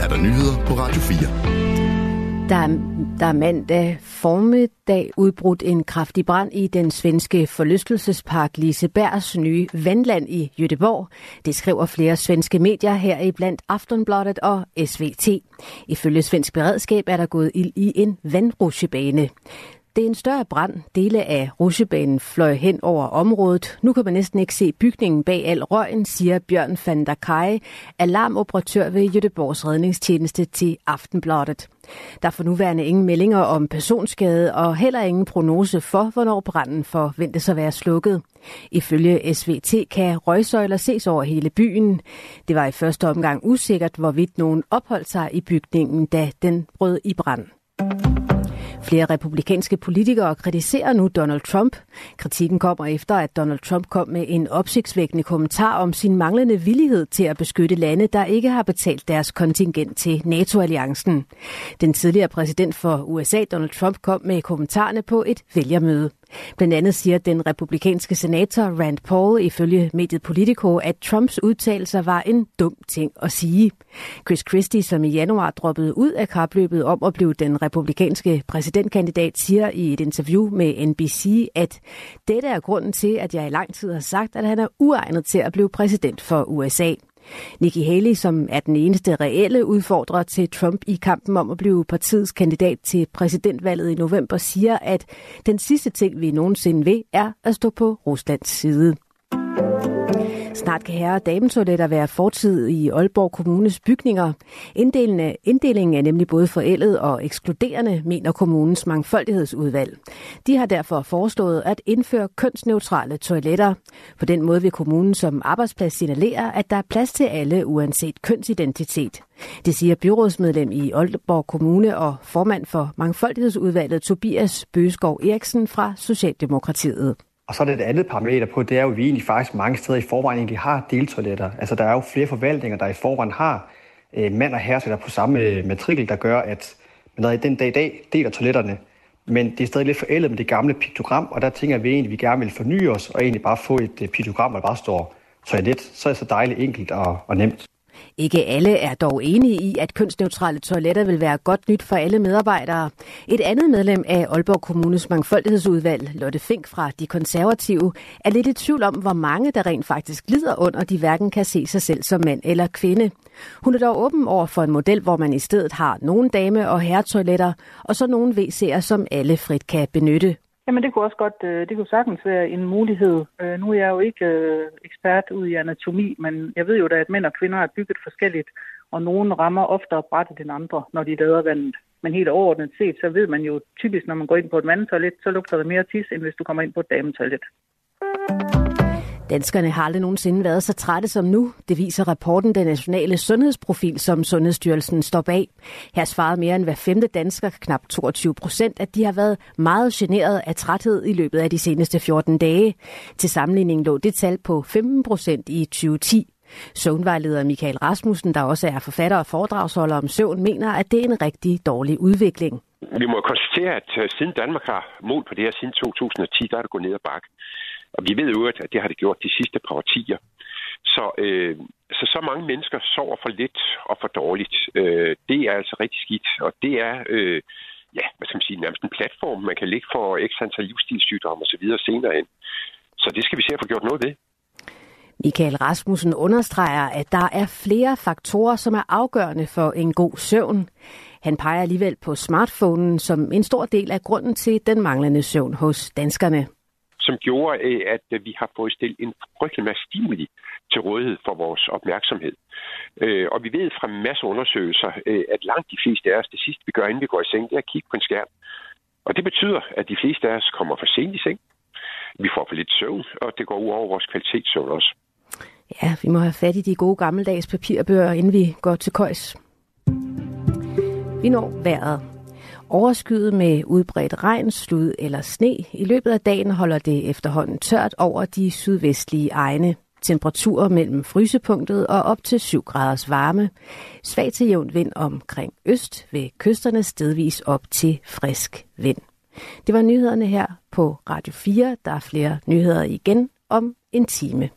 er der nyheder på Radio 4. Der er, der er mandag formiddag udbrudt en kraftig brand i den svenske forlystelsespark Lisebergs nye vandland i Jødeborg. Det skriver flere svenske medier her i blandt Aftonbladet og SVT. Ifølge svensk beredskab er der gået ild i en vandrusjebane. Det er en større brand. Dele af rusjebanen fløj hen over området. Nu kan man næsten ikke se bygningen bag al røgen, siger Bjørn van der Kaj, alarmoperatør ved Jødeborgs redningstjeneste til Aftenbladet. Der er for nuværende ingen meldinger om personskade og heller ingen prognose for, hvornår branden forventes at være slukket. Ifølge SVT kan røgsøjler ses over hele byen. Det var i første omgang usikkert, hvorvidt nogen opholdt sig i bygningen, da den brød i brand. Flere republikanske politikere kritiserer nu Donald Trump. Kritikken kommer efter, at Donald Trump kom med en opsigtsvækkende kommentar om sin manglende villighed til at beskytte lande, der ikke har betalt deres kontingent til NATO-alliancen. Den tidligere præsident for USA, Donald Trump, kom med kommentarerne på et vælgermøde. Blandt andet siger den republikanske senator Rand Paul ifølge mediet Politico, at Trumps udtalelser var en dum ting at sige. Chris Christie, som i januar droppede ud af kapløbet om at blive den republikanske præsidentkandidat, siger i et interview med NBC, at dette er grunden til, at jeg i lang tid har sagt, at han er uegnet til at blive præsident for USA. Nikki Haley, som er den eneste reelle udfordrer til Trump i kampen om at blive partiets kandidat til præsidentvalget i november, siger, at den sidste ting, vi nogensinde vil, er at stå på Ruslands side. Snart kan herre- og dametoiletter være fortid i Aalborg Kommunes bygninger. Inddelingen, inddelingen er nemlig både forældet og ekskluderende, mener kommunens mangfoldighedsudvalg. De har derfor foreslået at indføre kønsneutrale toiletter. På den måde vil kommunen som arbejdsplads signalere, at der er plads til alle uanset kønsidentitet. Det siger byrådsmedlem i Aalborg Kommune og formand for mangfoldighedsudvalget Tobias Bøgeskov Eriksen fra Socialdemokratiet. Og så er det et andet parameter på, det er jo, at vi egentlig faktisk mange steder i forvejen egentlig har deltoiletter. Altså der er jo flere forvaltninger, der i forvejen har øh, mand og herre på samme øh, matrikel, der gør, at man i den dag i dag deler toiletterne. Men det er stadig lidt forældet med det gamle piktogram, og der tænker vi egentlig, at vi gerne vil forny os, og egentlig bare få et øh, piktogram, hvor der bare står toilet. Så er det så dejligt enkelt og, og nemt. Ikke alle er dog enige i, at kønsneutrale toiletter vil være godt nyt for alle medarbejdere. Et andet medlem af Aalborg Kommunes mangfoldighedsudvalg, Lotte Fink fra De Konservative, er lidt i tvivl om, hvor mange der rent faktisk lider under, de hverken kan se sig selv som mand eller kvinde. Hun er dog åben over for en model, hvor man i stedet har nogle dame- og herretoiletter, og så nogle WC'er, som alle frit kan benytte. Jamen det kunne også godt, øh, det kunne sagtens være en mulighed. Øh, nu er jeg jo ikke øh, ekspert ud i anatomi, men jeg ved jo da, at mænd og kvinder er bygget forskelligt, og nogen rammer oftere brættet end andre, når de lader vandet. Men helt overordnet set, så ved man jo typisk, når man går ind på et mandetoilet, så lugter det mere tis, end hvis du kommer ind på et dametoilet. Danskerne har aldrig nogensinde været så trætte som nu. Det viser rapporten Den Nationale Sundhedsprofil, som Sundhedsstyrelsen står bag. Her svarede mere end hver femte dansker, knap 22 procent, at de har været meget generet af træthed i løbet af de seneste 14 dage. Til sammenligning lå det tal på 15 procent i 2010. Søvnvejleder Michael Rasmussen, der også er forfatter og foredragsholder om søvn, mener, at det er en rigtig dårlig udvikling. Vi må konstatere, at øh, siden Danmark har målt på det her siden 2010, der er det gået ned ad bakke. Og vi ved jo, at det har det gjort de sidste par årtier. Så, øh, så så mange mennesker sover for lidt og for dårligt. Øh, det er altså rigtig skidt, og det er øh, ja, hvad skal man sige, nærmest en platform, man kan ligge for ekstra antal livsstilssygdomme osv. senere hen. Så det skal vi se at få gjort noget ved. Michael Rasmussen understreger, at der er flere faktorer, som er afgørende for en god søvn. Han peger alligevel på smartphonen som en stor del af grunden til den manglende søvn hos danskerne som gjorde, øh, at øh, vi har fået stillet en frygtelig masse stimuli til rådighed for vores opmærksomhed. Øh, og vi ved fra en masse undersøgelser, at langt de fleste af os, det sidste vi gør, inden vi går i seng, det er at kigge på en skærm. Og det betyder, at de fleste af os kommer for sent i seng. Vi får for lidt søvn, og det går ud over vores kvalitetssøvn også. Ja, vi må have fat i de gode gammeldags papirbøger, inden vi går til køjs. Vi når vejret. Overskyet med udbredt regn, slud eller sne. I løbet af dagen holder det efterhånden tørt over de sydvestlige egne. Temperaturer mellem frysepunktet og op til 7 graders varme. Svag til jævn vind omkring øst ved kysterne stedvis op til frisk vind. Det var nyhederne her på Radio 4. Der er flere nyheder igen om en time.